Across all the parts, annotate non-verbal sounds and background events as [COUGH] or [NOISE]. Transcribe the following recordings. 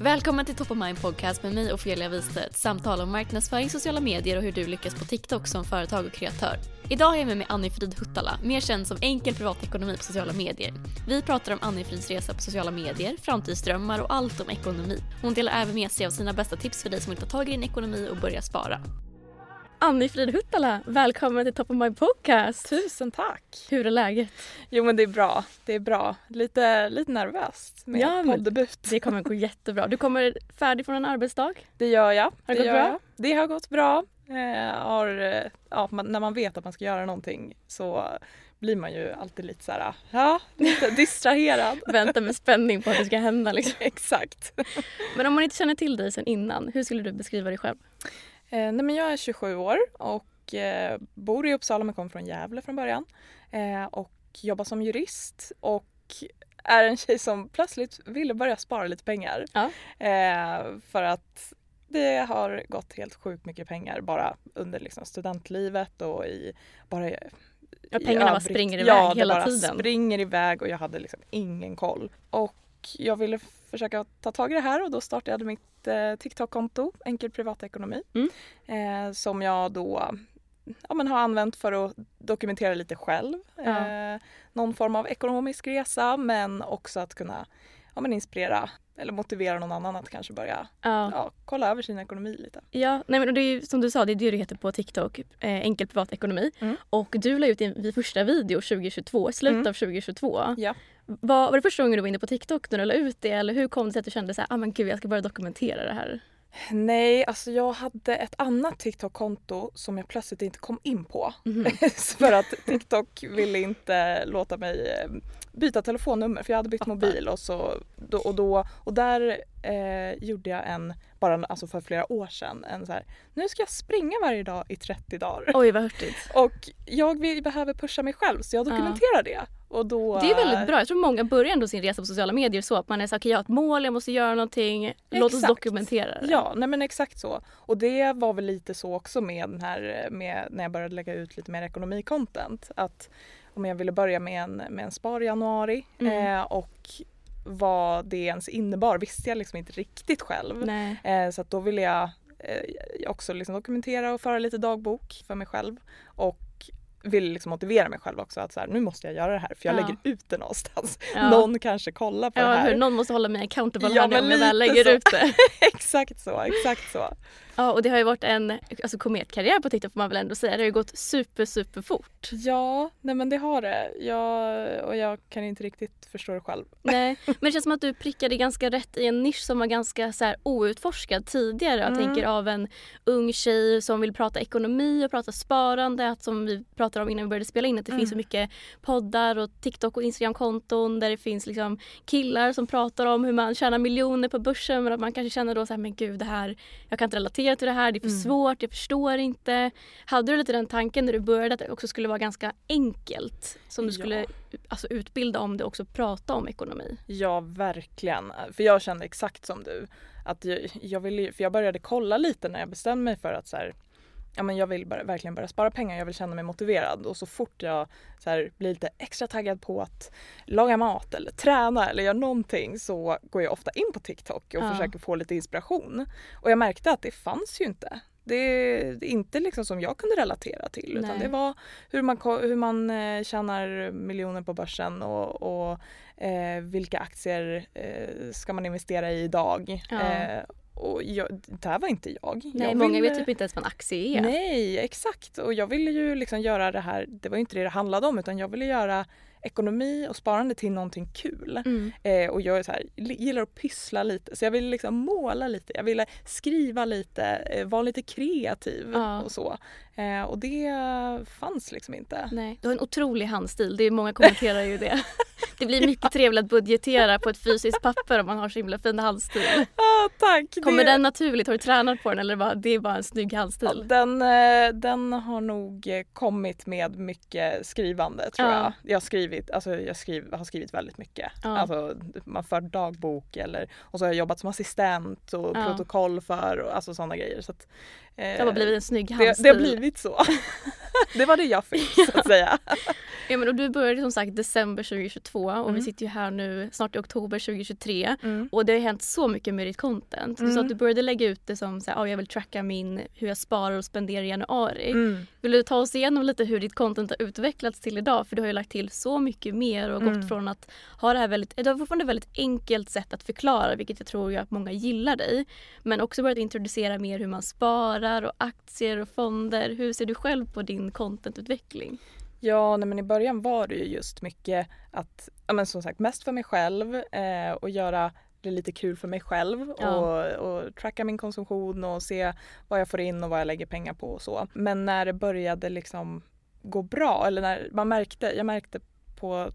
Välkommen till Top of Mind Podcast med mig Ofelia Wistedt. Samtal om marknadsföring, sociala medier och hur du lyckas på TikTok som företag och kreatör. Idag har jag med mig Annie-Frid Huttala, mer känd som enkel privatekonomi på sociala medier. Vi pratar om Annie-Frids resa på sociala medier, framtidsdrömmar och allt om ekonomi. Hon delar även med sig av sina bästa tips för dig som vill ta tag i din ekonomi och börja spara. Annie-Frid Huttala, välkommen till Top of My Podcast. Tusen tack! Hur är läget? Jo men det är bra, det är bra. Lite, lite nervöst med Ja, poddebut. Det kommer gå jättebra. Du kommer färdig från en arbetsdag. Det gör jag. Har det det gått bra? Jag. Det har gått bra. Eh, har, eh, ja, man, när man vet att man ska göra någonting så blir man ju alltid lite så här, ja, lite [LAUGHS] distraherad. Väntar med spänning på att det ska hända. Liksom. [LAUGHS] Exakt. Men om man inte känner till dig sedan innan, hur skulle du beskriva dig själv? Eh, nej men jag är 27 år och eh, bor i Uppsala men kommer från Gävle från början. Eh, och jobbar som jurist och är en tjej som plötsligt ville börja spara lite pengar. Ja. Eh, för att det har gått helt sjukt mycket pengar bara under liksom studentlivet och i bara i, Ja, pengarna bara springer iväg ja, det hela bara tiden. springer iväg och jag hade liksom ingen koll. Och jag ville försöka ta tag i det här och då startade jag mitt eh, TikTok-konto, Enkel privatekonomi, Mm. eh, som jag då ja, men har använt för att dokumentera lite själv. Ja. Eh, någon form av ekonomisk resa men också att kunna ja, men inspirera eller motivera någon annan att kanske börja Ja. ja, kolla över sin ekonomi lite. Ja, nej men det är ju som du sa, det är det du heter på TikTok, eh, enkel privatekonomi. Mm. Och du la ut din första video 2022, i slutet Mm. av 2022. Ja. Var, var det första gången du var inne på TikTok när du la ut det eller hur kom det sig att du kände så här, ah men gud jag ska börja dokumentera det här? Nej, alltså jag hade ett annat TikTok-konto som jag plötsligt inte kom in på. Mhm. [LAUGHS] för att TikTok ville inte låta mig eh, byta telefonnummer för jag hade bytt mobil och, så, och, då, och där eh, gjorde jag en, bara alltså för flera år sedan, en så här, nu ska jag springa varje dag i 30 dagar. Oj vad hurtigt. [LAUGHS] Och jag vill, behöver pusha mig själv så jag dokumenterar det. Och då, Det är väldigt bra. Jag tror många börjar ändå sin resa på sociala medier så att man är så okej jag har ett mål, jag måste göra någonting, låt oss Exakt. dokumentera det. Ja, nej men exakt så. Och det var väl lite så också med den här med när jag började lägga ut lite mer ekonomicontent. Att om jag ville börja med en, med en spar i januari Mm. eh, och vad det ens innebar visste jag liksom inte riktigt själv. Eh, så då ville jag eh, också liksom dokumentera och föra lite dagbok för mig själv. Och ville liksom motivera mig själv också att så här, nu måste jag göra det här för jag Ja. lägger ut det någonstans. Ja. Någon kanske kollar på det Ja, här. hur, någon måste hålla mig accountable Ja, här om jag väl lägger så. ut det. [LAUGHS] exakt så, exakt så. Ja, och det har ju varit en alltså, kometkarriär på TikTok får man väl ändå säga. Det har ju gått super, super fort. Ja, nej men det har det. Jag, och jag kan inte riktigt förstå det själv. [LAUGHS] Nej, men det känns som att du prickade ganska rätt i en nisch som var ganska så här, outforskad tidigare. Jag Mm. tänker av en ung tjej som vill prata ekonomi och prata sparande. Att som vi pratade om innan vi började spela in att det Mm. finns så mycket poddar och TikTok och Instagram-konton där det finns liksom killar som pratar om hur man tjänar miljoner på börsen men att man kanske känner då så här, men gud det här, jag kan inte relatera till det här, det är för Mm. svårt, jag förstår inte. Hade du lite den tanken när du började att det också skulle vara ganska enkelt som du Ja. skulle alltså, utbilda om det och också prata om ekonomi? Ja, verkligen. För jag kände exakt som du. Att jag, jag ville, för jag började kolla lite när jag bestämde mig för att så här, ja, men jag vill bara, verkligen börja spara pengar. Jag vill känna mig motiverad. Och så fort jag så här, blir lite extra taggad på att laga mat eller träna eller göra någonting så går jag ofta in på TikTok och Ja. försöker få lite inspiration. Och jag märkte att det fanns ju inte. Det är inte liksom som jag kunde relatera till utan Nej. det var hur man, hur man eh, tjänar miljoner på börsen och, och eh, vilka aktier eh, ska man investera i idag. Ja. Eh, och jag, det här var inte jag. Nej, jag många ville- vet typ inte ens vad en aktie är. Nej, exakt. Och jag ville ju liksom göra det här, det var ju inte det det handlade om utan jag ville göra ekonomi och sparande till någonting kul. Mm. Eh, och jag är så här, gillar att pyssla lite så jag ville liksom måla lite, jag ville skriva lite, eh, vara lite kreativ Ja. och så. Eh, och det fanns liksom inte. Nej, du har en otrolig handstil. Det är många kommenterar ju det. [LAUGHS] Det blir mycket trevligt att budgetera på ett fysiskt papper om man har så himla fin handstil. Ah, tack! Kommer det... den naturligt? Har du tränat på den eller bara, det är bara en snygg Ja, handstil? Den, eh, den har nog eh, kommit med mycket skrivande tror Ja. jag. Jag har skrivit, alltså jag skriv, har skrivit väldigt mycket. Ja. Alltså, man för dagbok eller och så har jag jobbat som assistent och Ja. protokoll för och alltså sådana grejer. Så att, Det har blivit en snygg det, handstil. det har blivit så. [LAUGHS] det var det jag fick så att säga. Ja, men och du började som sagt december 2022 och vi Mm. sitter ju här nu snart i oktober 2023 Mm. och det har hänt så mycket med ditt content. Mm. att du började lägga ut det som så här, "Ja, jag vill tracka min, hur jag sparar och spenderar i januari. Mm. Vill du ta oss igenom lite hur ditt content har utvecklats till idag? För du har ju lagt till så mycket mer och Mm. gått från att ha det här väldigt, du har fortfarande ett väldigt enkelt sätt att förklara vilket jag tror ju att många gillar dig. Men också börjat introducera mer hur man sparar och aktier och fonder. Hur ser du själv på din contentutveckling? Ja, nej, men i början var det ju just mycket att, ja, men som sagt mest för mig själv eh, och göra det lite kul för mig själv Ja. och, och tracka min konsumtion och se vad jag får in och vad jag lägger pengar på och så. Men när det började liksom gå bra eller när man märkte, jag märkte på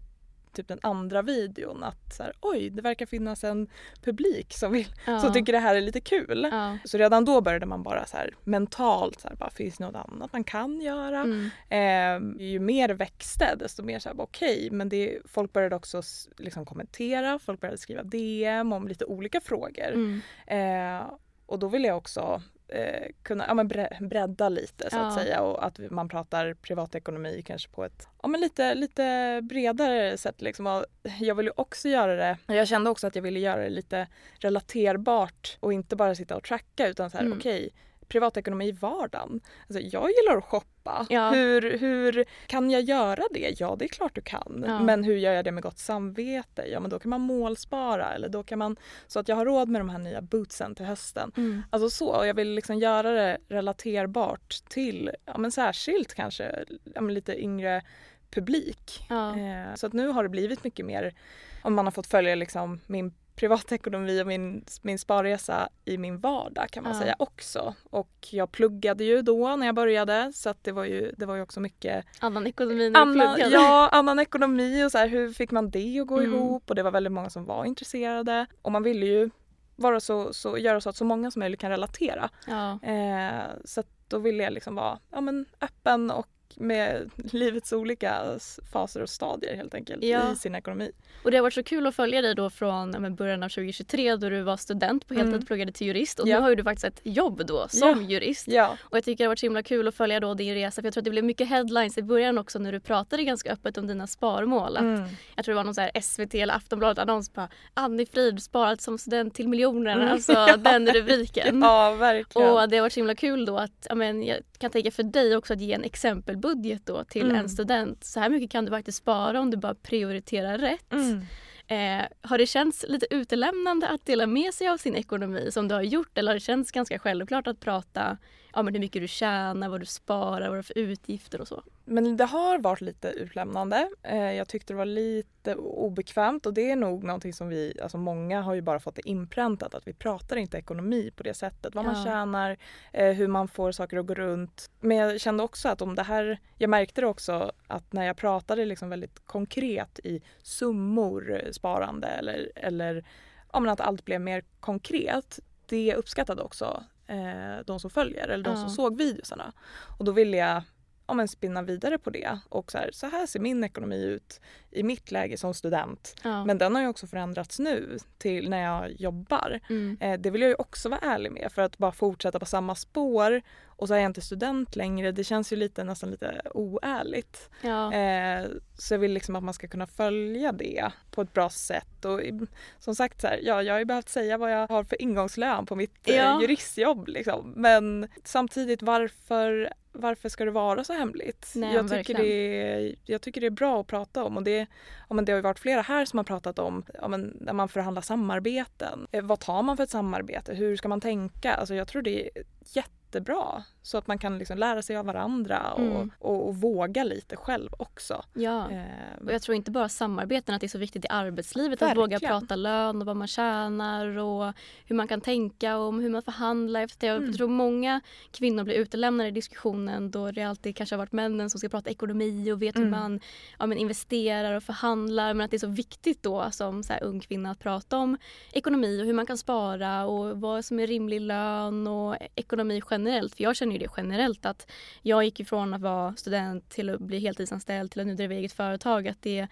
typ den andra videon att så här, oj det verkar finnas en publik som, vill, Ja. som tycker det här är lite kul. Ja. Så redan då började man bara så här mentalt så här, bara, finns det något annat man kan göra? Mm. Eh, ju mer växte desto mer så här, okej, men det, folk började också liksom kommentera, folk började skriva DM om lite olika frågor. Mm. Eh, och då ville jag också eh, kunna ja, men bre- bredda lite så att Ja. säga och att man pratar privatekonomi kanske på ett ja, men lite, lite bredare sätt. Liksom. Och jag ville också göra det, jag kände också att jag ville göra det lite relaterbart och inte bara sitta och tracka utan så här Mm. okej privatekonomi i vardagen. Alltså, jag gillar att shoppa. Ja. Hur, hur kan jag göra det? Ja, det är klart du kan. Ja. Men hur gör jag det med gott samvete? Ja, men då kan man målspara eller då kan man så att jag har råd med de här nya bootsen till hösten. Mm. Alltså så, och jag vill liksom göra det relaterbart till, ja men särskilt kanske ja, men lite yngre publik. Ja. Eh, så att nu har det blivit mycket mer, om man har fått följa liksom min privatekonomi och min, min sparresa i min vardag kan man Ja. säga också. Och jag pluggade ju då när jag började så att det var ju, det var ju också mycket Annan ekonomi när annan, pluggade. ja, annan ekonomi och så här, hur fick man det att gå Mm. ihop? Och det var väldigt många som var intresserade. Och man ville ju vara så, så, göra så att så många som möjligt kan relatera. Ja. Eh, så att då ville jag liksom vara ja, men öppen och med livets olika faser och stadier helt enkelt Ja. i sin ekonomi. Och det har varit så kul att följa dig då från början av 2023 då du var student på heltid Mm. pluggade till jurist och Ja. nu har ju du faktiskt ett jobb då som Ja. jurist. Ja, Och jag tycker det har varit så himla kul att följa då din resa för jag tror att det blev mycket headlines i början också när du pratade ganska öppet om dina sparmål. Mm. Jag tror det var någon så här SVT eller Aftonbladet annons på Annie Frid sparat som student till miljoner. Mm. Alltså [LAUGHS] Ja. den rubriken. ja verkligen. Och det har varit så himla kul då att ja, men jag kan tänka för dig också att ge en exempelbudget då till Mm. en student. Så här mycket kan du faktiskt spara om du bara prioriterar rätt. Mm. Eh, har det känts lite utelämnande att dela med sig av sin ekonomi som du har gjort eller har det känts ganska självklart att prata ja, men hur mycket du tjänar, vad du sparar, vad du har för utgifter och så? Men det har varit lite utlämnande. Eh, jag tyckte det var lite obekvämt och det är nog någonting som vi, alltså många har ju bara fått det inpräntat att vi pratar inte ekonomi på det sättet. Vad man Ja. tjänar, eh, hur man får saker att gå runt. Men jag kände också att om det här, jag märkte det också att när jag pratade liksom väldigt konkret i summor eh, sparande eller, eller ja, att allt blev mer konkret. Det uppskattade också eh, de som följer eller de som såg videosarna. Och då ville jag ja, men spinna vidare på det och så här, så här ser min ekonomi ut i mitt läge som student. Ja. Men den har ju också förändrats nu till när jag jobbar. mm. Eh, det vill jag ju också vara ärlig med för att bara fortsätta på samma spår och så är jag inte student längre. Det känns ju lite, nästan lite oärligt. ja. Eh, så jag vill liksom att man ska kunna följa det på ett bra sätt. Och som sagt, så här, ja, jag har ju behövt säga vad jag har för ingångslön på mitt eh, Ja. juristjobb. Liksom. Men samtidigt, varför, varför ska det vara så hemligt? Nej, jag, tycker verkligen. det är, jag tycker det är bra att prata om. Och det, ja, men det har ju varit flera här som har pratat om ja, men när man förhandlar samarbeten. Eh, vad tar man för ett samarbete? Hur ska man tänka? Alltså, jag tror det är jättebra. Så att man kan liksom lära sig av varandra och, Mm. och, och våga lite själv också. ja. Eh, Och jag tror inte bara samarbeten, att det är så viktigt i arbetslivet att våga Verkligen. prata lön och vad man tjänar och hur man kan tänka om hur man förhandlar. Efter jag Mm. tror många kvinnor blir utelämnade i diskussionen då det alltid kanske har varit männen som ska prata ekonomi och vet hur Mm. man ja, men investerar och förhandlar. Men att det är så viktigt då som så ung kvinna att prata om ekonomi och hur man kan spara och vad som är rimlig lön och ekonomi generellt. För jag känner ju det generellt att jag gick ifrån att vara student till att bli heltidsanställd till att nu driva eget företag. Att det,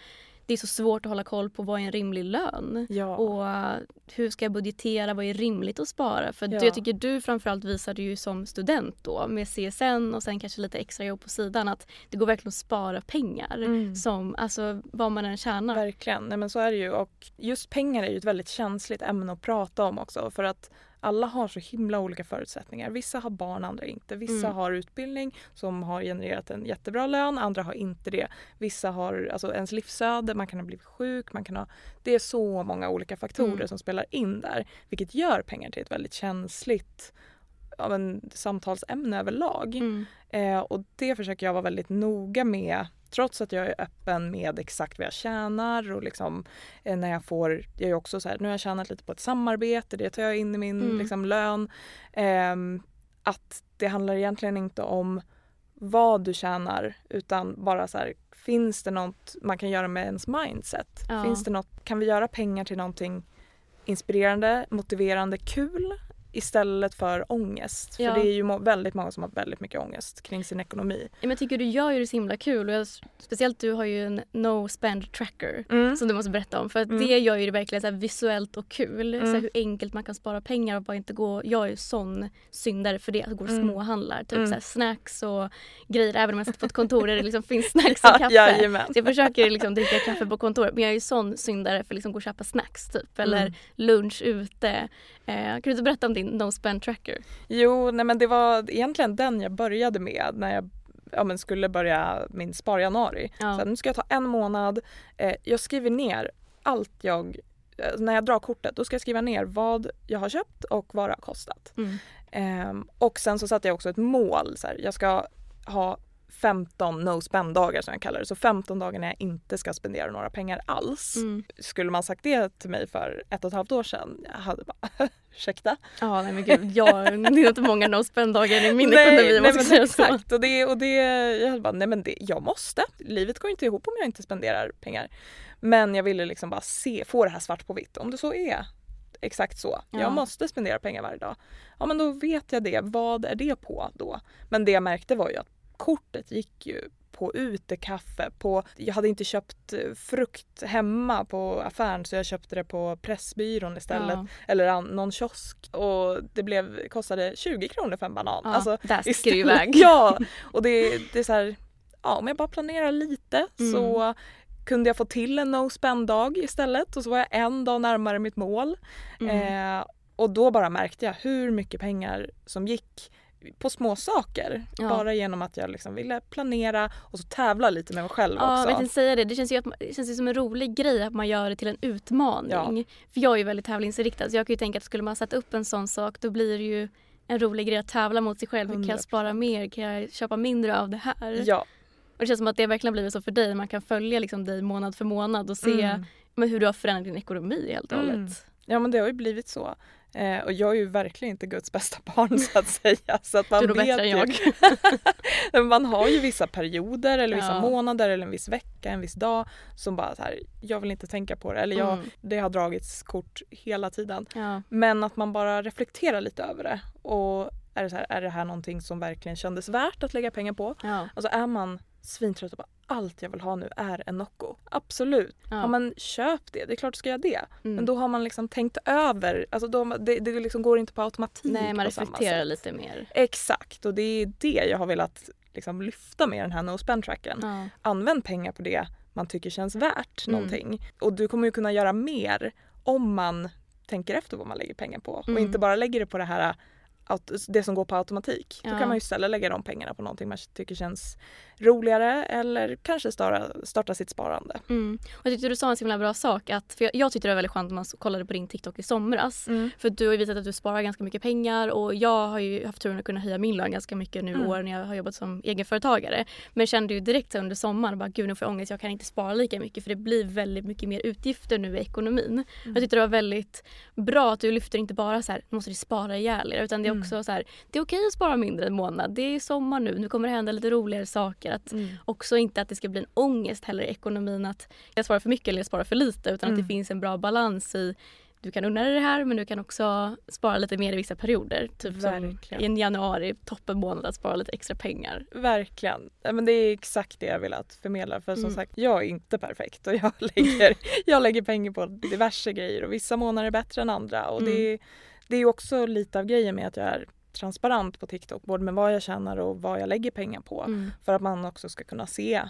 det är så svårt att hålla koll på vad är en rimlig lön. ja. Och hur ska jag budgetera? Vad är rimligt att spara? För Ja. jag tycker du framförallt visade ju som student då med CSN och sen kanske lite extra jobb på sidan att det går verkligen att spara pengar. Mm. Som, alltså vad man än tjänar. Verkligen, nej men så är det ju och just pengar är ju ett väldigt känsligt ämne att prata om också för att alla har så himla olika förutsättningar. Vissa har barn, andra inte. Vissa Mm. har utbildning som har genererat en jättebra lön, andra har inte det. Vissa har alltså ens livsöde, man kan ha blivit sjuk, man kan ha... Det är så många olika faktorer Mm. som spelar in där vilket gör pengar till ett väldigt känsligt ja, men, samtalsämne överlag. Mm. Eh, och det försöker jag vara väldigt noga med trots att jag är öppen med exakt vad jag tjänar och liksom eh, när jag får, jag är också så här, nu har jag tjänat lite på ett samarbete, det tar jag in i min Mm. liksom, lön. Ehm, att det handlar egentligen inte om vad du tjänar utan bara så här, finns det något man kan göra med ens mindset? Ja. Finns det något, kan vi göra pengar till någonting inspirerande, motiverande, kul istället för ångest? Ja. För det är ju väldigt många som har väldigt mycket ångest kring sin ekonomi. Ja, men jag tycker du gör ju det så himla kul. Och jag, speciellt du har ju en no spend tracker Mm. som du måste berätta om. För att Mm. det gör ju det verkligen så visuellt och kul. Så Mm. hur enkelt man kan spara pengar och bara inte gå. Jag är ju sån syndare för det. Att gå och Mm. småhandlar. Typ Mm. så här snacks och grejer. Även om jag sitter på ett kontor där det liksom [LAUGHS] finns snacks Ja, och kaffe. jajamän. Så jag försöker liksom dricka kaffe på kontoret. Men jag är ju sån syndare för att liksom gå och köpa snacks typ. Eller Mm. lunch ute. Eh, kan du inte berätta om din no spend tracker? Jo, nej men det var egentligen den jag började med när jag ja, men skulle börja min sparjanuari. Ja. Så nu ska jag ta en månad. Eh, jag skriver ner allt jag... Eh, när jag drar kortet då ska jag skriva ner vad jag har köpt och vad det har kostat. Mm. Ehm, och sen så satte jag också ett mål. Så här, jag ska ha 15 no spend-dagar som jag kallar det. Så 15 dagar när jag inte ska spendera några pengar alls. Mm. Skulle man sagt det till mig för ett och ett halvt år sedan, jag hade bara [LAUGHS] ursäkta. Ja, nej men gud. Jag, det är inte [LAUGHS] många no spend-dagar i min nej, ekonomi om man ska säga så. exakt. Och det, och det, jag bara, nej men det, jag måste. Livet går inte ihop om jag inte spenderar pengar. Men jag ville liksom bara se, få det här svart på vitt. Om det så är exakt så. Ja. Jag måste spendera pengar varje dag. Ja men då vet jag det. Vad är det på då? Men det jag märkte var ju att kortet gick ju på utekaffe, på, jag hade inte köpt eh, frukt hemma på affären så jag köpte det på Pressbyrån istället. Ja. Eller an, någon kiosk och det blev, kostade 20 kronor för en banan. Ja, Alltså, där sticker du iväg. [LAUGHS] Ja, och det, det är så här, ja om jag bara planerar lite Mm. så kunde jag få till en no spend-dag istället och så var jag en dag närmare mitt mål. Mm. Eh, och då bara märkte jag hur mycket pengar som gick på små saker. Ja. Bara genom att jag liksom ville planera och så tävla lite med mig själv Ja, också. jag tänkte säga det. Det känns, ju att, det känns ju som en rolig grej att man gör det till en utmaning. För jag är ju väldigt tävlingsinriktad så jag kan ju tänka att skulle man sätta upp en sån sak då blir det ju en rolig grej att tävla mot sig själv. Hur kan jag 100%. spara mer? Kan jag köpa mindre av det här? Ja. Och det känns som att det verkligen blivit så för dig. Man kan följa liksom dig månad för månad och se Mm. hur du har förändrat din ekonomi helt och hållet. Mm. Ja men det har ju blivit så. Eh, och jag är ju verkligen inte Guds bästa barn så att säga. Så att man du är vet bättre än jag. [LAUGHS] ju, man har ju vissa perioder eller vissa Ja. månader eller en viss vecka, en viss dag som bara så här, jag vill inte tänka på det. Eller jag, Mm. det har dragits kort hela tiden. Ja. Men att man bara reflekterar lite över det. Och är det, så här, är det här någonting som verkligen kändes värt att lägga pengar på? Ja. Alltså är man svintrött och bara allt jag vill ha nu är en Nocco. Absolut. Ja. Ja. men köp det, det är klart du ska göra det. Mm. Men då har man liksom tänkt över, alltså då, det, det liksom går inte på automatik Nej, man reflekterar lite mer. Exakt och det är det jag har velat liksom lyfta med den här no spend tracken. Ja. Använd pengar på det man tycker känns värt Mm. någonting. Och du kommer ju kunna göra mer om man tänker efter vad man lägger pengar på Mm. och inte bara lägger det på det här det som går på automatik. Ja. Då kan man ju istället lägga de pengarna på någonting man tycker känns roligare eller kanske starta, starta sitt sparande. Mm. Och jag tyckte du sa en så himla bra sak. Att, för jag, jag tyckte det var väldigt skönt när man kollade på din TikTok i somras. För du har ju visat att du sparar ganska mycket pengar och jag har ju haft turen att kunna höja min lön ganska mycket nu Mm. år när jag har jobbat som egenföretagare. Men kände ju direkt under sommaren bara gud nu får jag ångest, jag kan inte spara lika mycket för det blir väldigt mycket mer utgifter nu i ekonomin. Jag tyckte det var väldigt bra att du lyfter inte bara så här, nu måste du spara ihjäl er utan det är också så här, det är okej att spara mindre en månad. Det är sommar nu, nu kommer det hända lite roligare saker. Att också inte att det ska bli en ångest heller i ekonomin att jag sparar för mycket eller jag sparar för lite utan att det finns en bra balans i du kan unna dig det här men du kan också spara lite mer i vissa perioder. Typ som Verkligen. i en januari, toppen månad att spara lite extra pengar. Verkligen. Men det är exakt det jag vill att förmedla. För som Mm. sagt, jag är inte perfekt och jag [LAUGHS] lägger, jag lägger pengar på diverse grejer och vissa månader är bättre än andra. Och det, Mm. är- det är också lite av grejen med att jag är transparent på TikTok, både med vad jag tjänar och vad jag lägger pengar på. Mm. För att man också ska kunna se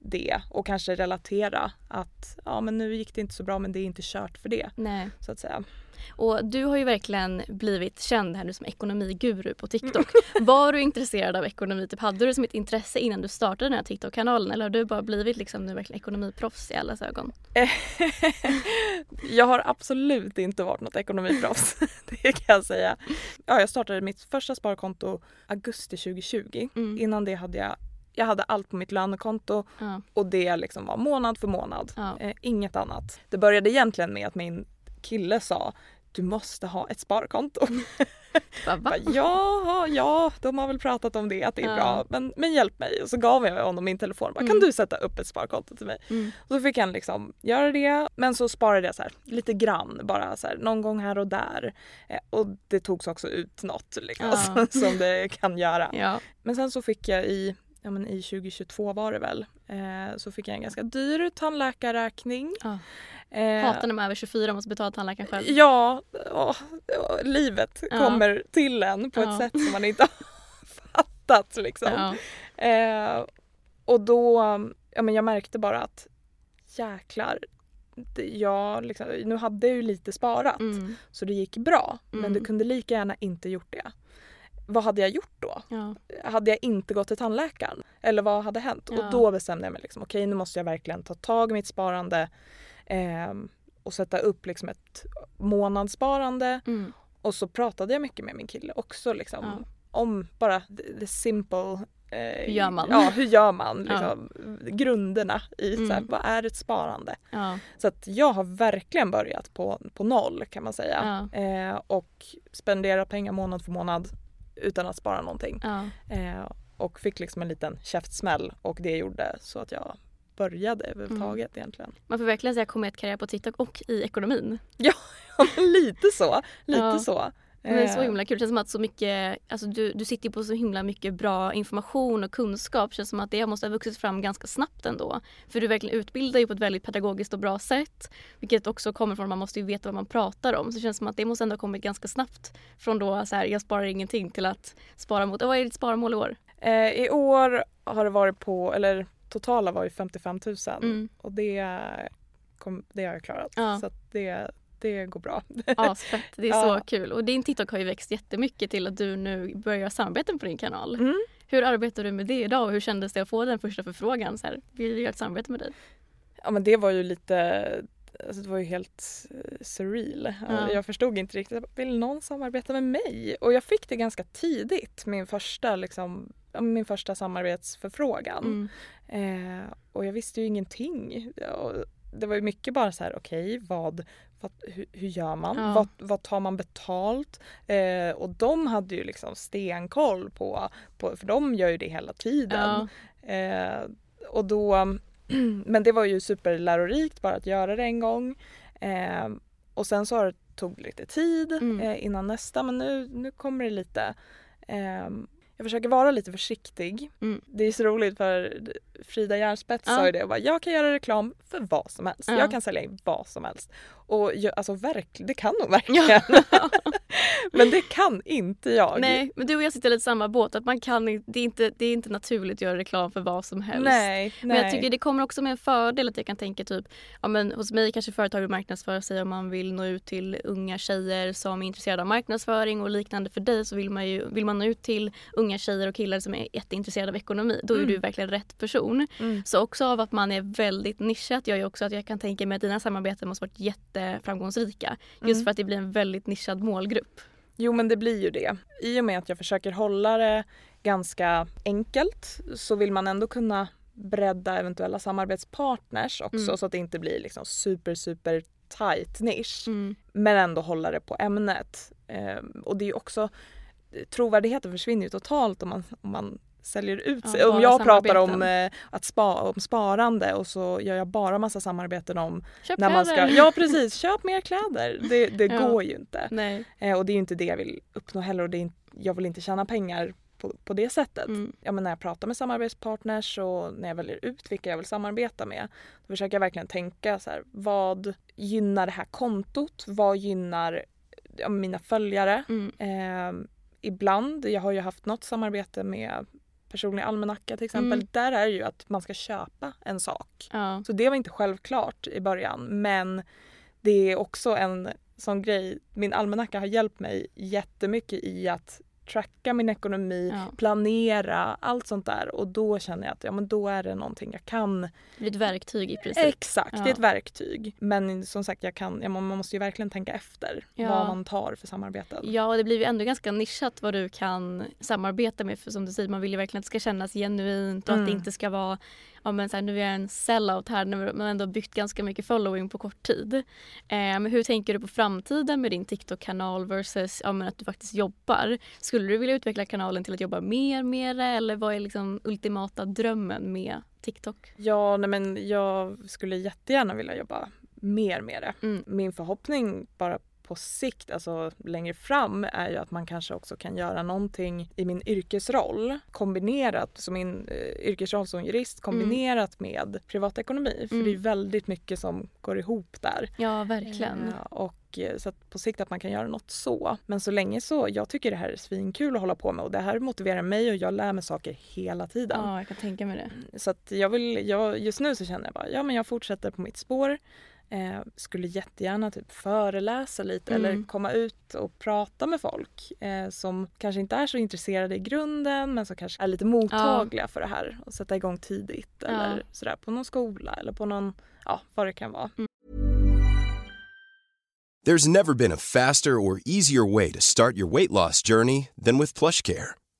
det och kanske relatera att ja men nu gick det inte så bra men det är inte kört för det. Nej. Så att säga. Och du har ju verkligen blivit känd här nu som ekonomiguru på TikTok. [LAUGHS] Var du intresserad av ekonomi? Typ, hade du som ett intresse innan du startade den här TikTok-kanalen eller har du bara blivit liksom nu verkligen ekonomiproffs i allas ögon? [LAUGHS] jag har absolut inte varit något ekonomiproffs. [LAUGHS] det kan jag säga. Ja, jag startade mitt första sparkonto augusti 2020. Mm. Innan det hade jag jag hade allt på mitt lönekonto Ja. och det liksom var månad för månad. Ja. Eh, inget annat. Det började egentligen med att min kille sa du måste ha ett sparkonto. [LAUGHS] Bara, ja, ja, de har väl pratat om det, att det är Ja. bra. Men, men hjälp mig. Och så gav jag honom min telefon. Bara, Mm. Kan du sätta upp ett sparkonto till mig? Mm. Och så fick han liksom göra det. Men så sparade jag så här, lite grann, bara så här, någon gång här och där. Eh, och det togs också ut något liksom, Ja. [LAUGHS] som, det kan göra. Men sen så fick jag i, ja, men i 2022 var det väl, eh, så fick jag en ganska dyr tandläkarräkning. Ja. Eh, Hatar när man är över 24 och måste betala tandläkaren själv. Ja, åh, livet Ja. kommer till en på Ja. ett sätt som man inte [LAUGHS] har fattat. Liksom. Eh, och då, ja men jag märkte bara att jäklar, jag liksom, nu hade jag ju lite sparat Mm. så det gick bra. Men Mm. du kunde lika gärna inte gjort det. Vad hade jag gjort då? Ja. Hade jag inte gått till tandläkaren? Eller vad hade hänt? Ja. Och då bestämde jag mig liksom, okej nu måste jag verkligen ta tag i mitt sparande ehm, och sätta upp liksom ett månadssparande. Mm. Och så pratade jag mycket med min kille också liksom, Ja. om bara the, the simple eh, Hur gör man? Ja, hur gör man? Liksom, Grunderna i så här, Mm. vad är ett sparande? Så att jag har verkligen börjat på, på noll kan man säga. Eh, och spenderat pengar månad för månad utan att spara någonting. Ja. Eh, och fick liksom en liten käftsmäll och det gjorde så att jag började överhuvudtaget egentligen. Man får verkligen säga karriär på TikTok och i ekonomin. Ja, [LAUGHS] lite så. Lite Ja. så. Men det är så Eh, himla kul. Det känns som att så mycket, alltså du, du sitter på så himla mycket bra information och kunskap. Det känns som att det måste ha vuxit fram ganska snabbt ändå. För du verkligen utbildar ju på ett väldigt pedagogiskt och bra sätt. Vilket också kommer från att man måste ju veta vad man pratar om. Så det känns som att det måste ändå ha kommit ganska snabbt. Från då så här, jag sparar ingenting till att spara mot, vad är ditt sparmål i år? Eh, I år har det varit på, eller totala var ju 55 000 Mm. och det, kom, det har jag klarat. Ja. Så det, det går bra. Asfett, det är [LAUGHS] Ja. så kul. Och din TikTok har ju växt jättemycket till att du nu börjar samarbeten på din kanal. Mm. Hur arbetar du med det idag och hur kändes det att få den första förfrågan? Så här, vill du göra ett samarbete med dig? Ja men det var ju lite, alltså det var ju helt eh, surreal. Ja. Jag förstod inte riktigt, vill någon samarbeta med mig? Och jag fick det ganska tidigt, min första, liksom, min första samarbetsförfrågan. Mm. Eh, och jag visste ju ingenting. Och det var ju mycket bara så här, okej, okay, vad, vad hur, hur, gör man? Ja. Vad, vad tar man betalt? Eh, och de hade ju liksom stenkoll på, på, för de gör ju det hela tiden. Ja. Eh, och då, [CLEARS THROAT] men det var ju superlärorikt bara att göra det en gång. Eh, och sen så har det tog lite tid Mm. eh, innan nästa men nu, nu kommer det lite. Eh, jag försöker vara lite försiktig. Mm. Det är så roligt för Frida Järnspets Ja. sa ju det. Bara, jag kan göra reklam för vad som helst. Ja. Jag kan sälja in vad som helst. Och jag, alltså verkligen, det kan nog verkligen. [LAUGHS] men det kan inte jag. Nej, men du och jag sitter lite i samma båt. Att man kan, det, är inte, det är inte naturligt att göra reklam för vad som helst. nej, Men jag nej. tycker det kommer också med en fördel att jag kan tänka typ, ja men hos mig kanske företag vill marknadsföra sig om man vill nå ut till unga tjejer som är intresserade av marknadsföring och liknande för dig så vill man ju, vill man nå ut till unga tjejer och killar som är jätteintresserade av ekonomi. Då är Mm. du verkligen rätt person. Mm. Så också av att man är väldigt nischat gör ju också att jag kan tänka mig att dina samarbeten måste varit jätteframgångsrika. Just Mm. för att det blir en väldigt nischad målgrupp. Jo men det blir ju det. I och med att jag försöker hålla det ganska enkelt så vill man ändå kunna bredda eventuella samarbetspartners också Mm. så att det inte blir liksom super super tight nisch. Mm. Men ändå hålla det på ämnet. Ehm, och det är också trovärdigheten försvinner ju totalt om man, om man säljer ut Ja, sig. om bara jag pratar om, eh, att spa, om sparande och så gör jag bara massa samarbeten om Köp när man ska, kläder. ja precis, köp mer kläder. Det, det [LAUGHS] Ja. går ju inte. Eh, och det är ju inte det jag vill uppnå heller och det är jag vill inte tjäna pengar på, på det sättet. Mm. Ja, men när jag pratar med samarbetspartners och när jag väljer ut vilka jag vill samarbeta med då försöker jag verkligen tänka så här, vad gynnar det här kontot? Vad gynnar ja, mina följare? Mm. Eh, ibland, jag har ju haft något samarbete med personlig almanacka till exempel. Mm. Där är det ju att man ska köpa en sak. Ja. Så det var inte självklart i början men det är också en sån grej. Min almanacka har hjälpt mig jättemycket i att tracka min ekonomi, Ja. planera, allt sånt där och då känner jag att ja, men då är det någonting jag kan. Det är ett verktyg i princip. Exakt, det Ja. är ett verktyg. Men som sagt, jag kan, man måste ju verkligen tänka efter Ja. vad man tar för samarbeten. Ja, och det blir ju ändå ganska nischat vad du kan samarbeta med. För som du säger, man vill ju verkligen att det ska kännas genuint och att det Mm. inte ska vara ja, men så här, nu är jag en sellout här man ändå byggt ganska mycket following på kort tid. Eh, men hur tänker du på framtiden med din TikTok-kanal versus ja, men att du faktiskt jobbar? Skulle du vilja utveckla kanalen till att jobba mer med det eller vad är liksom ultimata drömmen med TikTok? Ja, nej, men jag skulle jättegärna vilja jobba mer med det. Mm. Min förhoppning bara på sikt, alltså längre fram, är ju att man kanske också kan göra någonting i min yrkesroll kombinerat, som min eh, yrkesroll som jurist kombinerat med privatekonomi. För Mm. det är väldigt mycket som går ihop där. Ja, verkligen. Eh, och eh, så på sikt att man kan göra något så. Men så länge så, jag tycker det här är svinkul att hålla på med och det här motiverar mig och jag lär mig saker hela tiden. Ja, jag kan tänka mig det. Så att jag vill, jag, just nu så känner jag bara, ja men jag fortsätter på mitt spår. Eh, skulle jättegärna typ föreläsa lite Mm. eller komma ut och prata med folk eh, som kanske inte är så intresserade i grunden men som kanske är lite mottagliga för det här och sätta igång tidigt eller sådär på någon skola eller på någon, ja vad det kan vara. There's never been a faster or easier way to start your weight loss journey than with PlushCare.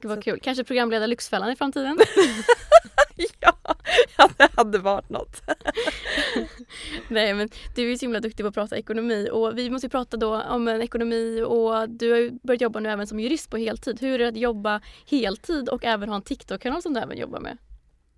Det var kul. Kanske programleda Lyxfällan i framtiden? [LAUGHS] ja, det hade varit något. [LAUGHS] Nej men du är ju så himla duktig på att prata ekonomi och vi måste prata då om en ekonomi och du har ju börjat jobba nu även som jurist på heltid. Hur är det att jobba heltid och även ha en TikTok-kanal som du även jobbar med?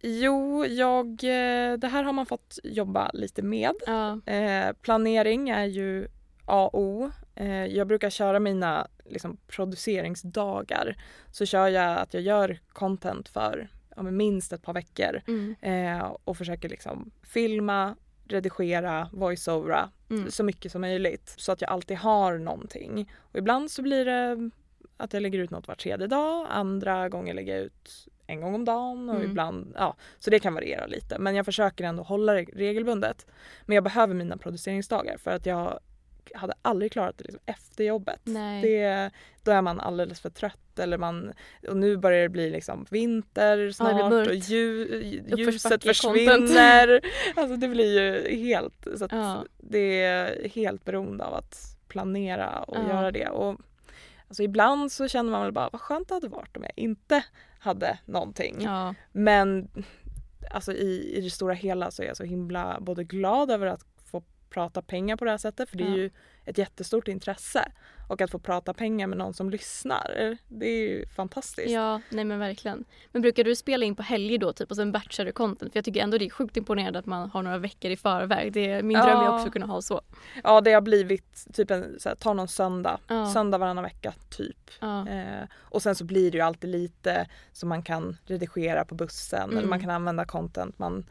Jo, jag, eh, det här har man fått jobba lite med. Ja. Eh, planering är ju A och O. Eh, jag brukar köra mina liksom, produceringsdagar. Så kör jag att jag gör content för ja, minst ett par veckor Mm. eh, och försöker liksom filma, redigera, voiceovera Mm. så mycket som möjligt så att jag alltid har någonting. Och ibland så blir det att jag lägger ut något var tredje dag, andra gånger lägger jag ut en gång om dagen och Mm. ibland, ja, så det kan variera lite. Men jag försöker ändå hålla det regelbundet. Men jag behöver mina produceringsdagar för att jag hade aldrig klarat det liksom efter jobbet. Nej. Det, då är man alldeles för trött eller man, och nu börjar det bli liksom vinter Ja, snart mörkt. och lju, ljuset försvinner. [LAUGHS] Alltså det blir ju helt, så att Ja. det är helt beroende av att planera och Ja. göra det. Och, alltså ibland så känner man väl bara vad skönt det hade varit om jag inte hade någonting. Ja. Men alltså i, i det stora hela så är jag så himla både glad över att prata pengar på det här sättet för det är Ja. ju ett jättestort intresse. Och att få prata pengar med någon som lyssnar, det är ju fantastiskt. Ja, nej men verkligen. Men brukar du spela in på helger då typ och sen batchar du content? För jag tycker ändå det är sjukt imponerande att man har några veckor i förväg. Det är min dröm är också att kunna ha så. Ja, det har blivit typ en, så här, ta någon söndag, Ja. söndag varannan vecka typ. Ja. Eh, och sen så blir det ju alltid lite som man kan redigera på bussen eller Mm. man kan använda content man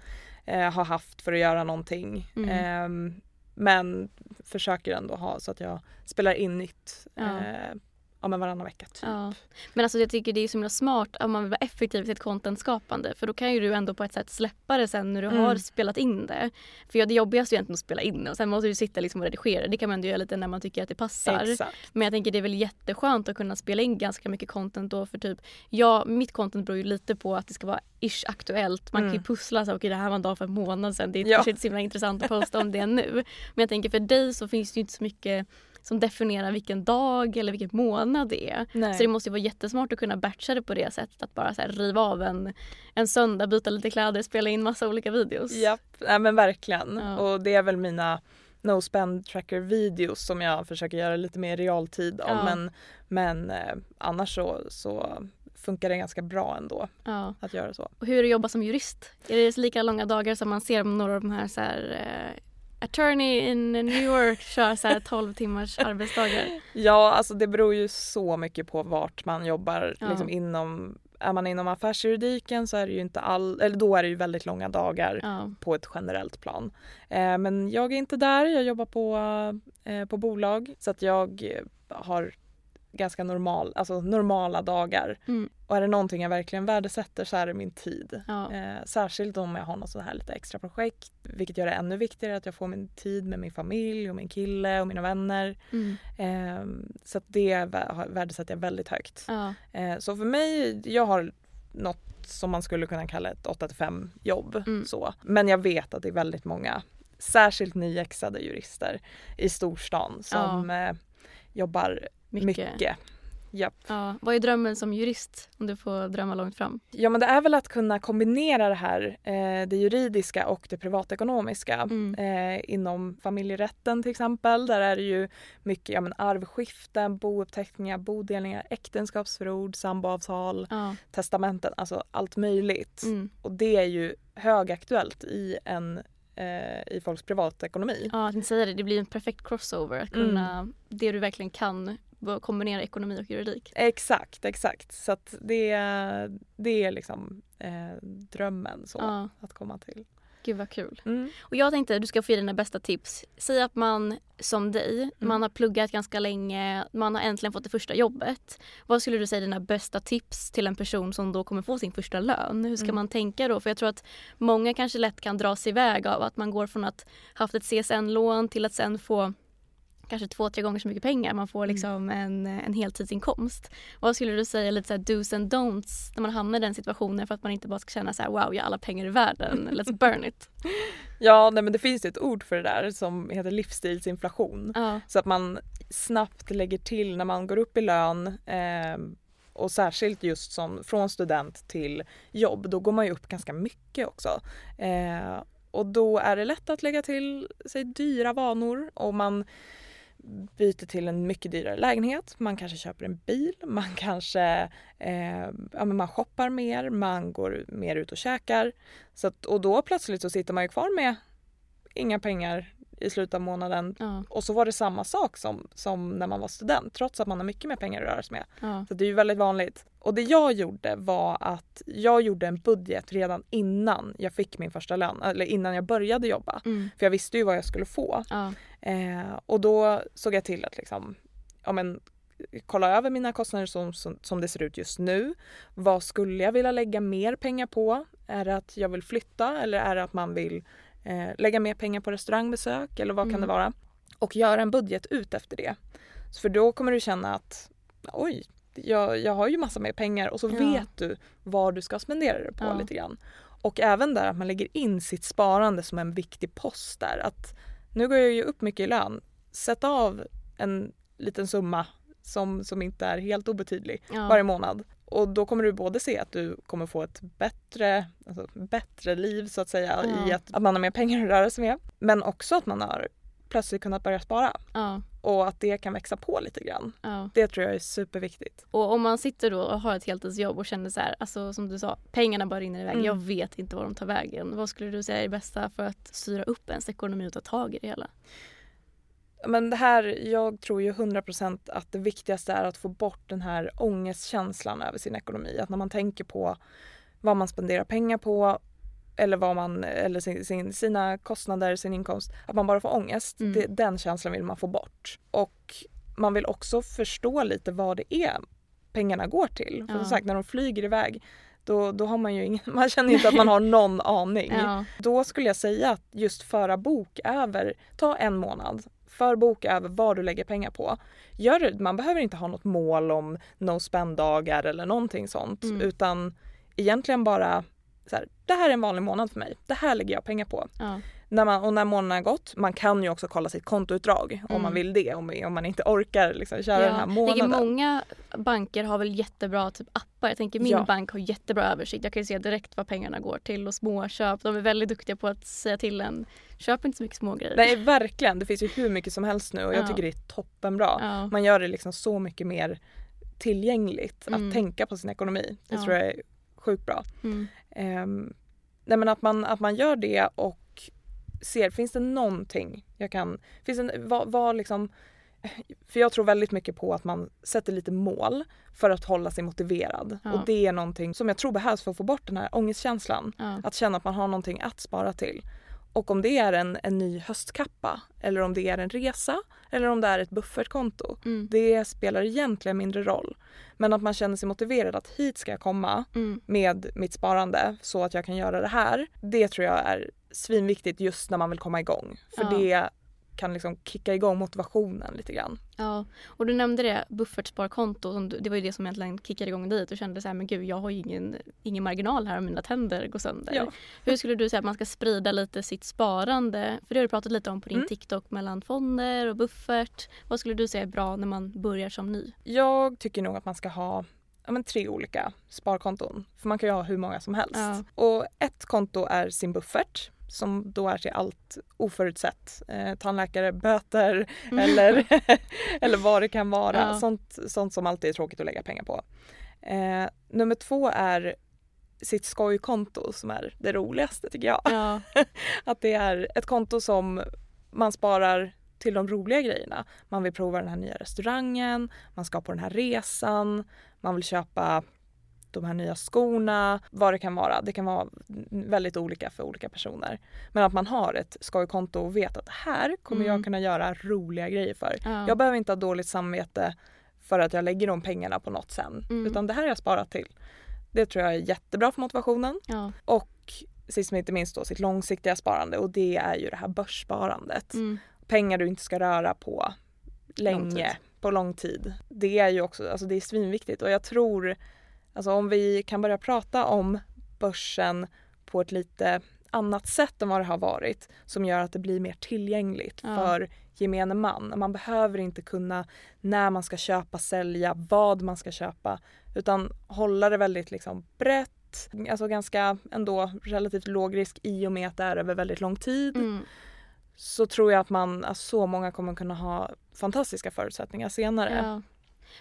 eh, har haft för att göra någonting. Mm. Ehm, men försöker ändå ha så att jag spelar in nytt Ja. eh, ja, men varannan vecka typ. Ja. Men alltså jag tycker det är så himla smart om man vill vara effektiv i sitt contentskapande för då kan ju du ändå på ett sätt släppa det sen när du Mm. har spelat in det. För ja, det jobbigaste är egentligen att spela in det och sen måste du sitta liksom och redigera. Det kan man ändå göra lite när man tycker att det passar. Exakt. Men jag tänker det är väl jätteskönt att kunna spela in ganska mycket content då för typ, ja mitt content beror ju lite på att det ska vara ish aktuellt. Man kan ju Mm. pussla så okej det här var en dag för en månad sedan. Det är Ja. kanske inte så himla intressant att posta om det nu. Men jag tänker för dig så finns det ju inte så mycket som definierar vilken dag eller vilken månad det är. Nej. Så det måste ju vara jättesmart att kunna batcha det på det sättet. Att bara så här riva av en, en söndag, byta lite kläder, spela in massa olika videos. Japp, Nej, men verkligen. Ja. Och det är väl mina no spend tracker videos som jag försöker göra lite mer realtid om. Ja. Men, men eh, annars så, så funkar det ganska bra ändå Ja. att göra så. Och hur är det att jobba som jurist? Är det lika långa dagar som man ser om några av de här, så här eh, attorney in New York kör så här 12 timmars arbetsdagar? Ja, alltså det beror ju så mycket på vart man jobbar. Ja. Liksom inom, är man inom affärsjuridiken så är det ju inte all, eller då är det ju väldigt långa dagar Ja. på ett generellt plan. Eh, men jag är inte där, jag jobbar på, eh, på bolag så att jag har ganska normal, alltså normala dagar. Mm. Och är det någonting jag verkligen värdesätter så är det min tid. Ja. Eh, särskilt om jag har något sånt här lite extra projekt. Vilket gör det ännu viktigare att jag får min tid med min familj och min kille och mina vänner. Mm. Eh, så det värdesätter jag väldigt högt. Ja. Eh, så för mig, jag har något som man skulle kunna kalla ett 8-5 jobb. Mm. Så. Men jag vet att det är väldigt många, särskilt nyexade jurister i storstan som eh, jobbar Mycket. mycket. Japp. Ja. Vad är drömmen som jurist om du får drömma långt fram? Ja men det är väl att kunna kombinera det här, eh, det juridiska och det privatekonomiska. Mm. Eh, inom familjerätten till exempel, där är det ju mycket ja, men arvskiften, bouppteckningar, bodelningar, äktenskapsförord, samboavtal, Ja. testamenten, alltså allt möjligt. Mm. Och det är ju högaktuellt i, en, eh, i folks privatekonomi. Ja, jag tänkte säga det. Det blir en perfekt crossover. Att Mm. kunna, det du verkligen kan, kombinera ekonomi och juridik. Exakt, exakt. Så att det, det är liksom eh, drömmen så Ja. att komma till. Gud vad kul. Mm. Och jag tänkte att du ska få ge dina bästa tips. Säg att man som dig, man har pluggat ganska länge, man har äntligen fått det första jobbet. Vad skulle du säga är dina bästa tips till en person som då kommer få sin första lön? Hur ska Mm. man tänka då? För jag tror att många kanske lätt kan dra sig iväg av att man går från att haft ett CSN-lån till att sen få kanske två, tre gånger så mycket pengar. Man får liksom en, en heltidsinkomst. Vad skulle du säga lite så här dos and don'ts när man hamnar i den situationen för att man inte bara ska känna så här wow, jag har alla pengar i världen, [LAUGHS] let's burn it. Ja, nej, men det finns ju ett ord för det där som heter livsstilsinflation. Ja. Så att man snabbt lägger till när man går upp i lön eh, och särskilt just som från student till jobb, då går man ju upp ganska mycket också. Eh, och då är det lätt att lägga till sig dyra vanor och man byter till en mycket dyrare lägenhet, man kanske köper en bil, man kanske eh, ja, men man shoppar mer, man går mer ut och käkar. Så att, och då plötsligt så sitter man ju kvar med inga pengar i slutet av månaden Ja. och så var det samma sak som, som när man var student trots att man har mycket mer pengar att röra sig med. Ja. Så det är ju väldigt vanligt. Och det jag gjorde var att jag gjorde en budget redan innan jag fick min första lön, eller innan jag började jobba. Mm. För jag visste ju vad jag skulle få. Ja. Eh, och då såg jag till att liksom, ja, men, kolla över mina kostnader som, som, som det ser ut just nu. Vad skulle jag vilja lägga mer pengar på? Är det att jag vill flytta eller är det att man vill eh, lägga mer pengar på restaurangbesök eller vad kan Mm. det vara? Och göra en budget ut efter det. Så för då kommer du känna att oj, jag, jag har ju massa mer pengar och så Ja. vet du vad du ska spendera det på Ja. lite grann. Och även där att man lägger in sitt sparande som en viktig post där. Att nu går jag ju upp mycket i lön. Sätt av en liten summa som, som inte är helt obetydlig Ja. varje månad. Och då kommer du både se att du kommer få ett bättre, alltså bättre liv så att säga i Ja. att, att man har mer pengar att röra sig med. Men också att man har plötsligt kunnat börja spara Ja. och att det kan växa på lite grann. Ja. Det tror jag är superviktigt. Och om man sitter då och har ett heltidsjobb och känner så här, alltså som du sa, pengarna bara rinner iväg. Mm. Jag vet inte var de tar vägen. Vad skulle du säga är det bästa för att styra upp ens ekonomi och ta tag i det hela? Men det här, jag tror ju 100% att det viktigaste är att få bort den här ångestkänslan över sin ekonomi. Att när man tänker på vad man spenderar pengar på eller, vad man, eller sin, sin, sina kostnader, sin inkomst, att man bara får ångest. Mm. Det, den känslan vill man få bort. Och man vill också förstå lite vad det är pengarna går till. För Ja. som sagt, när de flyger iväg då, då har man ju ingen, man känner inte att man har någon aning. [LAUGHS] Ja. Då skulle jag säga att just föra bok över, ta en månad, för bok över vad du lägger pengar på. Gör man behöver inte ha något mål om no spend-dagar eller någonting sånt Mm. utan egentligen bara så här, det här är en vanlig månad för mig, det här lägger jag pengar på. Ja. När man, och när månaden har gått, man kan ju också kolla sitt kontoutdrag om Mm. man vill det, om, om man inte orkar liksom, köra den här Jag tänker månaden. många banker har väl jättebra typ appar. Jag tänker min Ja. bank har jättebra översikt. Jag kan ju se direkt vad pengarna går till och småköp. De är väldigt duktiga på att säga till en, köp inte så mycket smågrejer. Nej verkligen, det finns ju hur mycket som helst nu och jag Ja. tycker det är toppenbra. Ja. Man gör det liksom så mycket mer tillgängligt Mm. att tänka på sin ekonomi. Det Ja. tror jag är sjukt bra. Mm. Um, nej men att man, att man gör det och ser, finns det någonting jag kan, finns det, vad, vad liksom, för jag tror väldigt mycket på att man sätter lite mål för att hålla sig motiverad. Ja. Och det är någonting som jag tror behövs för att få bort den här ångestkänslan. Ja. Att känna att man har någonting att spara till. Och om det är en, en ny höstkappa eller om det är en resa eller om det är ett buffertkonto. Mm. Det spelar egentligen mindre roll. Men att man känner sig motiverad att hit ska jag komma Mm. med mitt sparande så att jag kan göra det här. Det tror jag är svinviktigt just när man vill komma igång. För Ja. det kan liksom kicka igång motivationen lite grann. Ja, och du nämnde det, buffertsparkonto. Det var ju det som egentligen kickade igång dig. Du kände så här, men gud, jag har ju ingen, ingen marginal här om mina tänder går sönder. Ja. Hur skulle du säga att man ska sprida lite sitt sparande? För det har du pratat lite om på din Mm. TikTok mellan fonder och buffert. Vad skulle du säga är bra när man börjar som ny? Jag tycker nog att man ska ha ja, men tre olika sparkonton. För man kan ju ha hur många som helst. Ja. Och ett konto är sin buffert som då är till allt oförutsett. Eh, tandläkare, böter eller, [LAUGHS] [LAUGHS] eller vad det kan vara. Ja. Sånt, sånt som alltid är tråkigt att lägga pengar på. Eh, nummer två är sitt skojkonto som är det roligaste tycker jag. Ja, [LAUGHS] Att det är ett konto som man sparar till de roliga grejerna. Man vill prova den här nya restaurangen, man ska på den här resan, man vill köpa de här nya skorna, vad det kan vara. Det kan vara väldigt olika för olika personer. Men att man har ett skojkonto och vet att här kommer Mm. jag kunna göra roliga grejer för. ja. Jag behöver inte ha dåligt samvete för att jag lägger de pengarna på något sen. Mm. Utan det här har jag sparat till. Det tror jag är jättebra för motivationen. ja. Och sist men inte minst då sitt långsiktiga sparande och det är ju det här börssparandet. Mm. Pengar du inte ska röra på länge, Lång på lång tid. Det är ju också, alltså det är svinviktigt och jag tror, alltså om vi kan börja prata om börsen på ett lite annat sätt än vad det har varit som gör att det blir mer tillgängligt Ja. för gemene man. Man behöver inte kunna när man ska köpa, sälja, vad man ska köpa utan hålla det väldigt liksom brett, alltså ganska ändå relativt låg risk i och med att det är över väldigt lång tid. Mm. så tror jag att man, att så många kommer kunna ha fantastiska förutsättningar senare. Ja.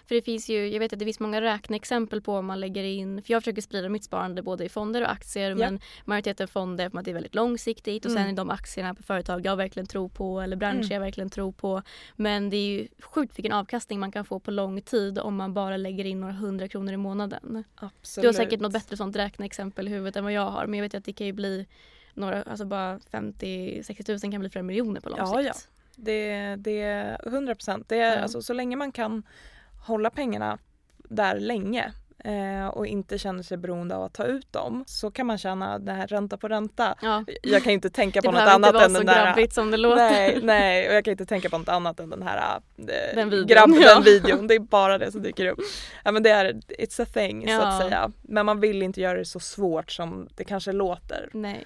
För det finns ju, jag vet att det finns många räkneexempel på om man lägger in, för jag försöker sprida mitt sparande både i fonder och aktier Ja. men majoriteten fonder för att det är väldigt långsiktigt och sen Mm. är de aktierna på företag jag verkligen tror på eller branscher Mm. jag verkligen tror på. Men det är ju sjukt vilken avkastning man kan få på lång tid om man bara lägger in några hundra kronor i månaden. Absolut. Du har säkert något bättre sånt räkneexempel i huvudet än vad jag har men jag vet att det kan ju bli några, alltså bara 50-60 tusen kan bli flera miljoner på lång Ja, sikt. ja. Det, det är 100 procent. Ja. alltså så länge man kan hålla pengarna där länge eh, och inte känner sig beroende av att ta ut dem så kan man tjäna det här ränta på ränta. Ja. Jag kan inte tänka [LAUGHS] på något behöver inte annat vara än så den där grabbigt som det låter. Nej, nej, och jag kan inte tänka på något annat än den här äh, Den videon. grabb, Ja. den videon. Det är bara det som dyker upp. Ja, men det är, it's a thing så att Ja. säga. Men man vill inte göra det så svårt som det kanske låter. Nej.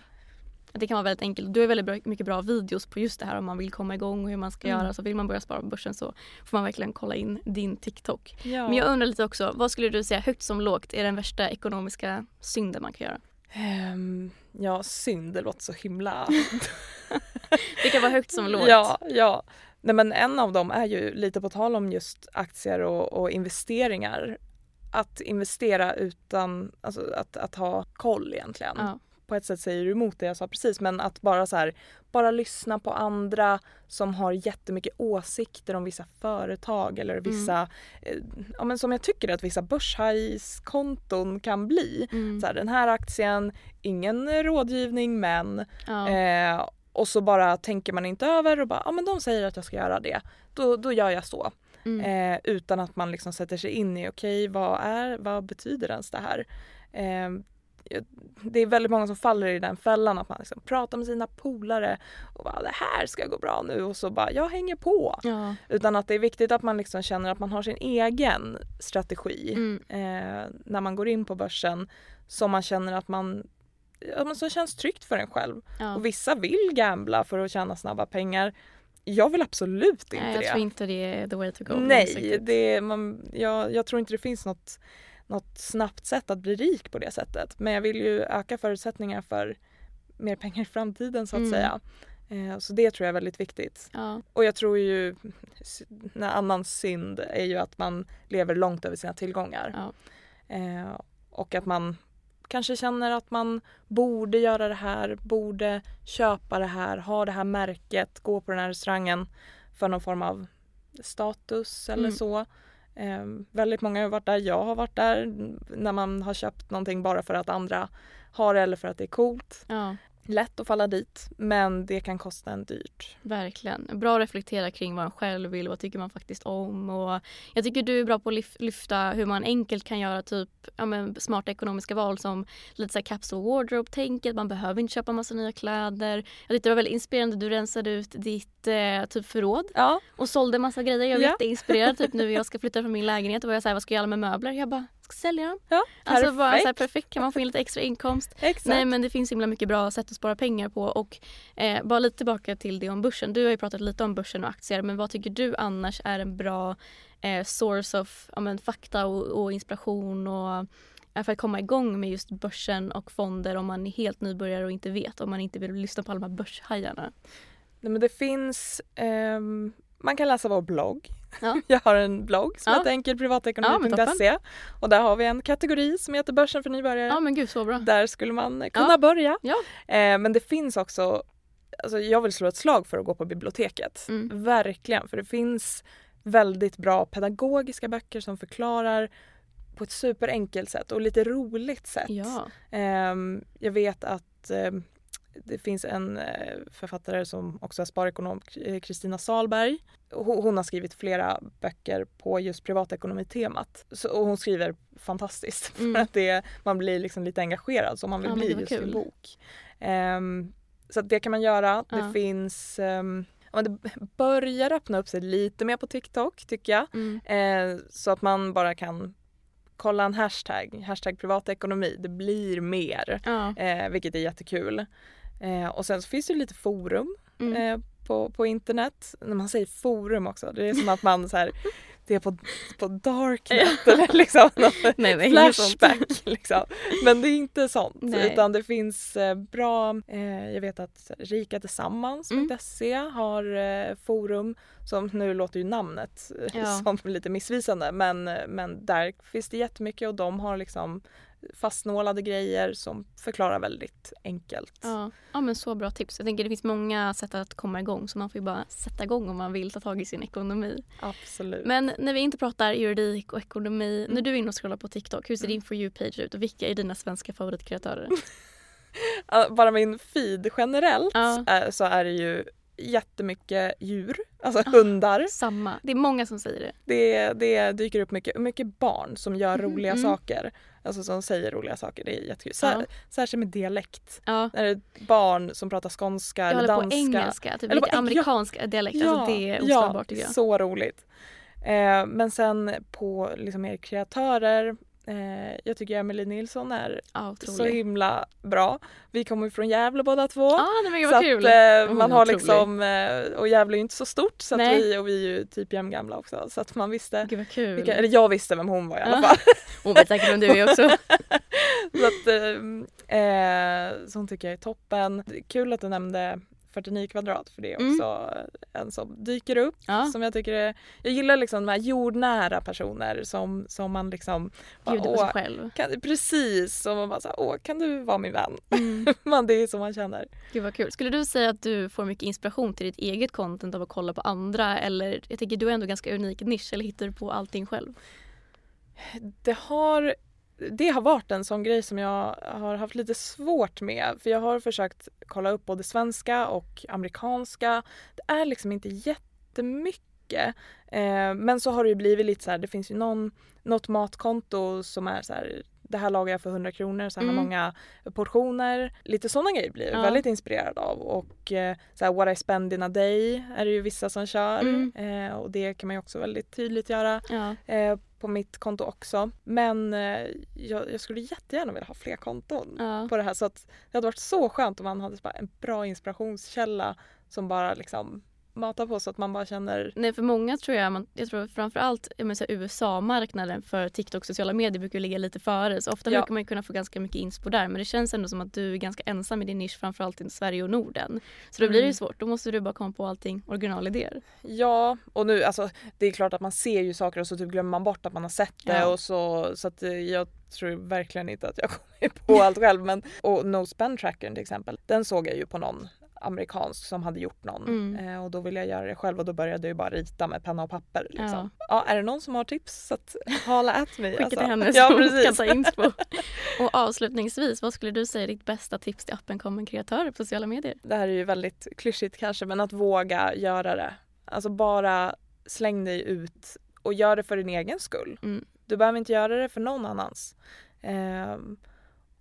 Det kan vara väldigt enkelt. Du har väldigt mycket bra videos på just det här om man vill komma igång och hur man ska Mm. göra. Så vill man börja spara på börsen så får man verkligen kolla in din TikTok. Ja. Men jag undrar lite också, vad skulle du säga högt som lågt är den värsta ekonomiska synden man kan göra? Ehm, ja, synd, det låter så himla... [LAUGHS] Det kan vara högt som lågt. Ja, ja. Nej, men en av dem är ju lite på tal om just aktier och, och investeringar. Att investera utan alltså, att, att ha koll egentligen. Ja. På ett sätt säger du emot det jag sa precis men att bara så här, bara lyssna på andra som har jättemycket åsikter om vissa företag eller vissa, eh, ja men som jag tycker att vissa börshajskonton kan bli. Mm. Så här, den här aktien, ingen rådgivning men Ja. Eh, och så bara tänker man inte över och bara, ja men de säger att jag ska göra det. Då, då gör jag så. Mm. Eh, utan att man liksom sätter sig in i, okej vad är, vad betyder ens det här? Eh, det är väldigt många som faller i den fällan att man liksom pratar med sina polare och bara det här ska gå bra nu och så bara jag hänger på. ja. Utan att det är viktigt att man liksom känner att man har sin egen strategi Mm. eh, när man går in på börsen som man känner att man som känns tryggt för en själv. Ja. Och vissa vill gambla för att tjäna snabba pengar. Jag vill absolut inte Nej, jag det. tror inte det är the way to go. Nej, det, man, jag, jag tror inte det finns något, något snabbt sätt att bli rik på det sättet. Men jag vill ju öka förutsättningar för mer pengar i framtiden så att Mm. säga. Eh, så det tror jag är väldigt viktigt. Ja. Och jag tror ju, en annan synd är ju att man lever långt över sina tillgångar. Ja. Eh, och att man kanske känner att man borde göra det här, borde köpa det här, ha det här märket, gå på den här restaurangen för någon form av status eller Mm. så. Eh, väldigt många har varit där, jag har varit där när man har köpt någonting bara för att andra har det eller för att det är coolt. ja, Lätt att falla dit men det kan kosta en dyrt. verkligen. Bra att reflektera kring vad man själv vill och vad tycker man faktiskt om. Och jag tycker du är bra på att lyf- lyfta hur man enkelt kan göra typ ja, men smarta ekonomiska val som lite så här capsule wardrobe-tänket. Man behöver inte köpa massa nya kläder. Jag tyckte det var väldigt inspirerande. Du rensade ut ditt eh, typ förråd Ja, och sålde massa grejer. Jag var Ja. jätteinspirerad. Typ nu [LAUGHS] jag ska flytta från min lägenhet och var jag så här, vad ska jag göra med möbler? Jag bara, ska sälja dem. ja Alltså bara så här, perfekt. perfekt kan man få in lite extra inkomst. Exakt. Nej men det finns himla mycket bra sätt att spara pengar på och eh, bara lite tillbaka till det om börsen. Du har ju pratat lite om börsen och aktier men vad tycker du annars är en bra eh, source of ja, men, fakta och, och inspiration och eh, för att komma igång med just börsen och fonder om man är helt nybörjare och inte vet om man inte vill lyssna på alla de här börshajarna. Nej, men det finns, ehm, man kan läsa vår blogg. Ja. [LAUGHS] Jag har en blogg som Ja. heter Ja, enkelprivatekonomi.se och där har vi en kategori som heter börsen för nybörjare. Ja men gud så bra. Där skulle man kunna Ja. börja. Ja. Eh, men det finns också, alltså jag vill slå ett slag för att gå på biblioteket. Mm. Verkligen, för det finns väldigt bra pedagogiska böcker som förklarar på ett superenkelt sätt och lite roligt sätt. Ja. Ehm, jag vet att ehm, det finns en eh, författare som också är sparekonom, eh, Kristina Salberg. Hon, har skrivit flera böcker på just privatekonomitemat. Så, och hon skriver fantastiskt [LAUGHS] Mm. för att det, man blir liksom lite engagerad som man vill Ja, bli just i en bok. Ehm, så det kan man göra. Ja. Det finns men det börjar öppna upp sig lite mer på TikTok tycker jag. Mm. Eh, så att man bara kan kolla en hashtag, hashtag privatekonomi. Det blir mer, Ja. eh, vilket är jättekul. Eh, och sen så finns det lite forum Mm. eh, på, på internet. När man säger forum också, det är som att man så här, det är på, på darknet eller liksom [LAUGHS] Nej, sånt. flashback. Liksom. Men det är inte sånt Nej. utan det finns eh, bra, eh, jag vet att rikatillsammans.se har eh, forum som nu låter ju namnet eh, Ja. som lite missvisande men, men där finns det jättemycket och de har liksom fastnålade grejer som förklarar väldigt enkelt. Ja. ja men så bra tips. Jag tänker det finns många sätt att komma igång så man får ju bara sätta igång om man vill ta tag i sin ekonomi. Absolut. Men när vi inte pratar juridik och ekonomi, Mm. när du är inne och scrollar på TikTok, hur ser din For You-page ut och vilka är dina svenska favoritkreatörer? [LAUGHS] Bara min feed generellt Ja. är, så är det ju jättemycket djur, alltså Ah. hundar. Samma. Det är många som säger det. Det, det dyker upp mycket, mycket barn som gör Mhm, roliga mm. saker. Alltså som säger roliga saker. Det är jättekul. Sär, Ja. Särskilt med dialekt. Ja. När det är barn som pratar skånska eller håller på danska. engelska, typ Eller lite på amerikansk dialekt. alltså det är ja, oslagbart tycker jag. så roligt. Eh, men sen på liksom mer kreatörer. Eh, jag tycker Emelie Nilsson är Ja, så himla bra. Vi kommer från Gävle båda två. Ja, nej, men så att kul. eh, man har otrolig. liksom, eh, och Gävle är ju inte så stort så att vi, och vi är ju typ jämngamla också så att man visste, Gud vad kul. vilka, eller jag visste vem hon var i alla Ja. fall. [LAUGHS] Hon vet säkert vem du är också. [LAUGHS] så att, eh, eh, så hon tycker jag är toppen. Kul att du nämnde 49 kvadrat för det är Mm. också en som dyker upp. Ja. Som jag tycker är, jag gillar liksom de här jordnära personer som, som man liksom Bjuder på "Åh, sig själv. kan, precis, som man bara såhär, åh kan du vara min vän? Mm. [LAUGHS] man, det är så man känner. Gud vad kul. Skulle du säga att du får mycket inspiration till ditt eget content av att kolla på andra? Eller jag tänker du är ändå ganska unik nisch eller hittar du på allting själv? Det har, det har varit en sån grej som jag har haft lite svårt med. För jag har försökt kolla upp både svenska och amerikanska. Det är liksom inte jättemycket. Eh, men så har det ju blivit lite så här, det finns ju någon, något matkonto som är så här det här lagar jag för 100 kronor, så här Mm. många portioner. Lite sådana grejer blir jag Ja. väldigt inspirerad av. Och eh, så här, what I spend in a day är det ju vissa som kör. Mm. Eh, och det kan man ju också väldigt tydligt göra eh, på mitt konto också. Men eh, jag, jag skulle jättegärna vilja ha fler konton på det här. Så att det hade varit så skönt om man hade en bra inspirationskälla som bara liksom matar på så att man bara känner Nej, för många tror jag, man, jag tror framförallt USA-marknaden för TikTok och sociala medier brukar ligga lite före. Så ofta Ja. brukar man kunna få ganska mycket inspo där. Men det känns ändå som att du är ganska ensam i din nisch framförallt i Sverige och Norden. Så då blir det ju Mm. svårt. Då måste du bara komma på allting originalidéer. Ja, och nu alltså det är klart att man ser ju saker och så typ glömmer man bort att man har sett det Ja. och så så att eh, jag tror verkligen inte att jag [LAUGHS] kommer på allt själv men och No Spend Trackern till exempel den såg jag ju på någon amerikansk som hade gjort någon Mm. eh, och då ville jag göra det själv och då började jag bara rita med penna och papper liksom. Ja. Ja. är det någon som har tips så att [LAUGHS] hala at mig. Skicka till henne Alltså. Ja så hon kan ta inspo. [LAUGHS] och avslutningsvis, vad skulle du säga är ditt bästa tips till appen Common kreatörer på sociala medier? Det här är ju väldigt klyschigt kanske men att våga göra det. Alltså bara släng dig ut och gör det för din egen skull. Mm. Du behöver inte göra det för någon annans. Ehm,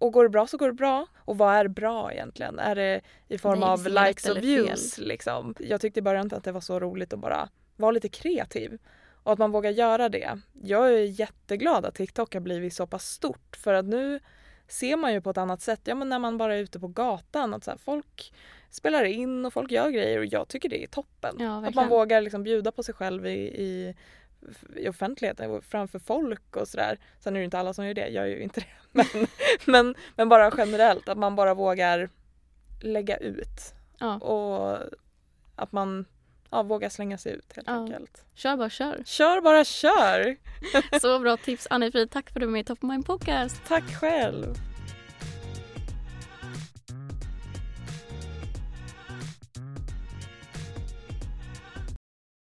och går det bra så går det bra. Och vad är bra egentligen? Är det i form det av likes och views? Liksom? Jag tyckte i början inte att det var så roligt att bara vara lite kreativ. Och att man vågar göra det. Jag är jätteglad att TikTok har blivit så pass stort för att nu ser man ju på ett annat sätt. Ja men när man bara är ute på gatan att så här, folk spelar in och folk gör grejer och jag tycker det är toppen. Ja, att man vågar liksom bjuda på sig själv i, i, i offentligheten och framför folk och sådär. Sen är det inte alla som gör det, jag gör ju inte det. [LAUGHS] Men, men, men bara generellt att man bara vågar lägga ut Ja. och att man ja, vågar slänga sig ut helt Ja. enkelt. Kör bara kör. Kör bara kör! [LAUGHS] Så bra tips Annie-Frid, tack för att du var med i Top of Mind Podcast. Tack själv!